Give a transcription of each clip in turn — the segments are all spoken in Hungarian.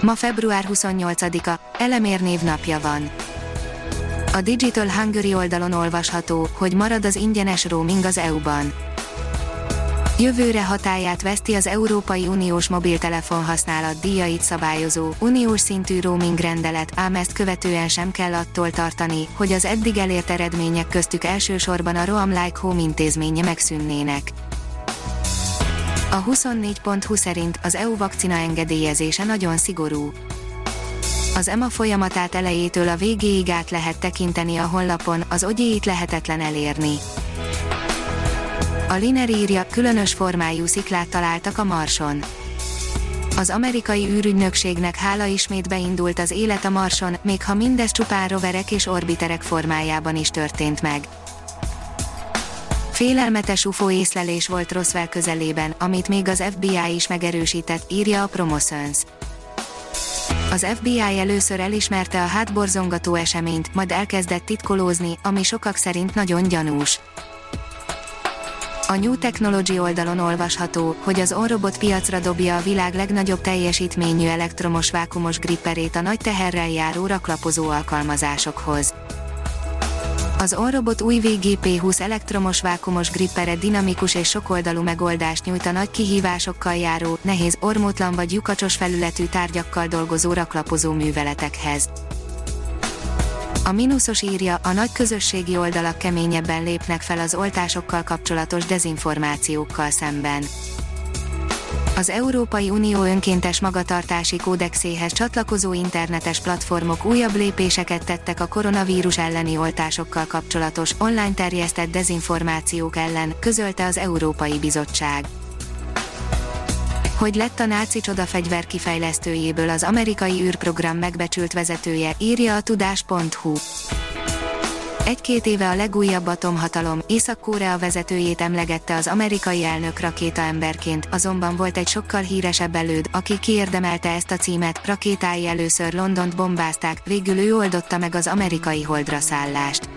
Ma február 28-a, Elemér névnapja van. A Digital Hungary oldalon olvasható, hogy marad az ingyenes roaming az EU-ban. Jövőre hatáját veszti az Európai Uniós mobiltelefon használat díjait szabályozó, uniós szintű roaming rendelet, ám ezt követően sem kell attól tartani, hogy az eddig elért eredmények köztük elsősorban a Roam Like Home intézménye megszűnnének. A 24.20 szerint az EU vakcina engedélyezése nagyon szigorú. Az EMA folyamatát elejétől a végéig át lehet tekinteni a honlapon, az ogyéit lehetetlen elérni. A Liner írja, különös formájú sziklát találtak a Marson. Az amerikai űrügynökségnek hála ismét beindult az élet a Marson, még ha mindez csupán roverek és orbiterek formájában is történt meg. Félelmetes UFO észlelés volt Roswell közelében, amit még az FBI is megerősített, írja a Promotions. Az FBI először elismerte a hátborzongató eseményt, majd elkezdett titkolózni, ami sokak szerint nagyon gyanús. A New Technology oldalon olvasható, hogy az onrobot piacra dobja a világ legnagyobb teljesítményű elektromos vákumos gripperét a nagy teherrel járó raklapozó alkalmazásokhoz. Az Onrobot új VGP20 elektromos vákumos grippere dinamikus és sokoldalú megoldást nyújt a nagy kihívásokkal járó, nehéz, ormótlan vagy lyukacsos felületű tárgyakkal dolgozó raklapozó műveletekhez. A mínuszos írja, a nagy közösségi oldalak keményebben lépnek fel az oltásokkal kapcsolatos dezinformációkkal szemben. Az Európai Unió önkéntes magatartási kódexéhez csatlakozó internetes platformok újabb lépéseket tettek a koronavírus elleni oltásokkal kapcsolatos online terjesztett dezinformációk ellen, közölte az Európai Bizottság. Hogy lett a náci csodafegyver kifejlesztőjéből az amerikai űrprogram megbecsült vezetője, írja a tudás.hu. Egy-két éve a legújabb atomhatalom, Észak-Korea vezetőjét emlegette az amerikai elnök rakétaemberként, azonban volt egy sokkal híresebb előd, aki kiérdemelte ezt a címet, rakétái először Londont bombázták, végül ő oldotta meg az amerikai holdra szállást.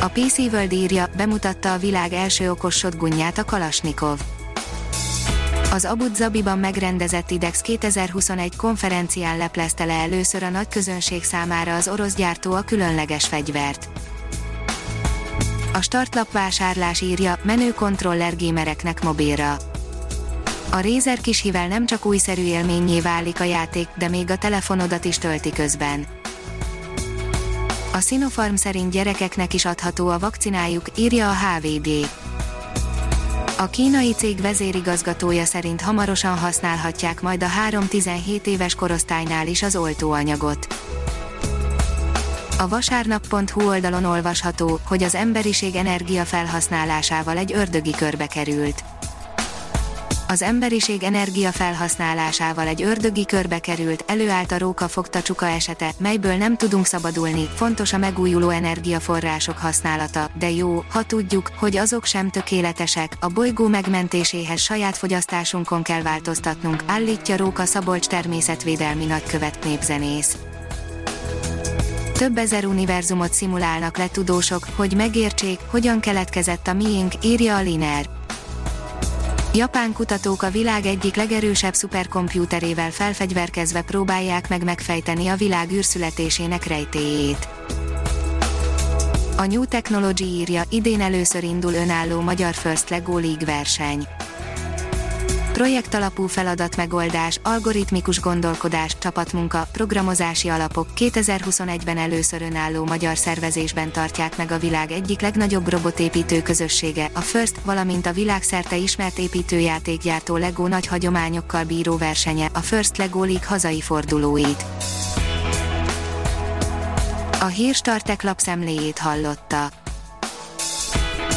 A PC World írja, bemutatta a világ első okos shotgunját a Kalasnikov az Abu Zabiban megrendezett IDEX 2021 konferencián leplezte le először a nagy közönség számára az orosz gyártó a különleges fegyvert. A startlap vásárlás írja, menő kontroller gamereknek mobilra. A Razer kishivel nem csak újszerű élményé válik a játék, de még a telefonodat is tölti közben. A Sinopharm szerint gyerekeknek is adható a vakcinájuk, írja a HVD. A kínai cég vezérigazgatója szerint hamarosan használhatják majd a 3-17 éves korosztálynál is az oltóanyagot. A vasárnap.hu oldalon olvasható, hogy az emberiség energia felhasználásával egy ördögi körbe került az emberiség energia felhasználásával egy ördögi körbe került, előállt a róka fogta csuka esete, melyből nem tudunk szabadulni, fontos a megújuló energiaforrások használata, de jó, ha tudjuk, hogy azok sem tökéletesek, a bolygó megmentéséhez saját fogyasztásunkon kell változtatnunk, állítja Róka Szabolcs természetvédelmi nagykövet népzenész. Több ezer univerzumot szimulálnak le tudósok, hogy megértsék, hogyan keletkezett a miénk, írja a Liner. Japán kutatók a világ egyik legerősebb szuperkompjúterével felfegyverkezve próbálják meg megfejteni a világ űrszületésének rejtéjét. A New Technology írja, idén először indul önálló magyar First Lego League verseny projektalapú feladatmegoldás, algoritmikus gondolkodás, csapatmunka, programozási alapok 2021-ben először önálló magyar szervezésben tartják meg a világ egyik legnagyobb robotépítő közössége, a First, valamint a világszerte ismert építőjátékgyártó Lego nagy hagyományokkal bíró versenye, a First Lego League hazai fordulóit. A Hírstartek lapszemléjét hallotta.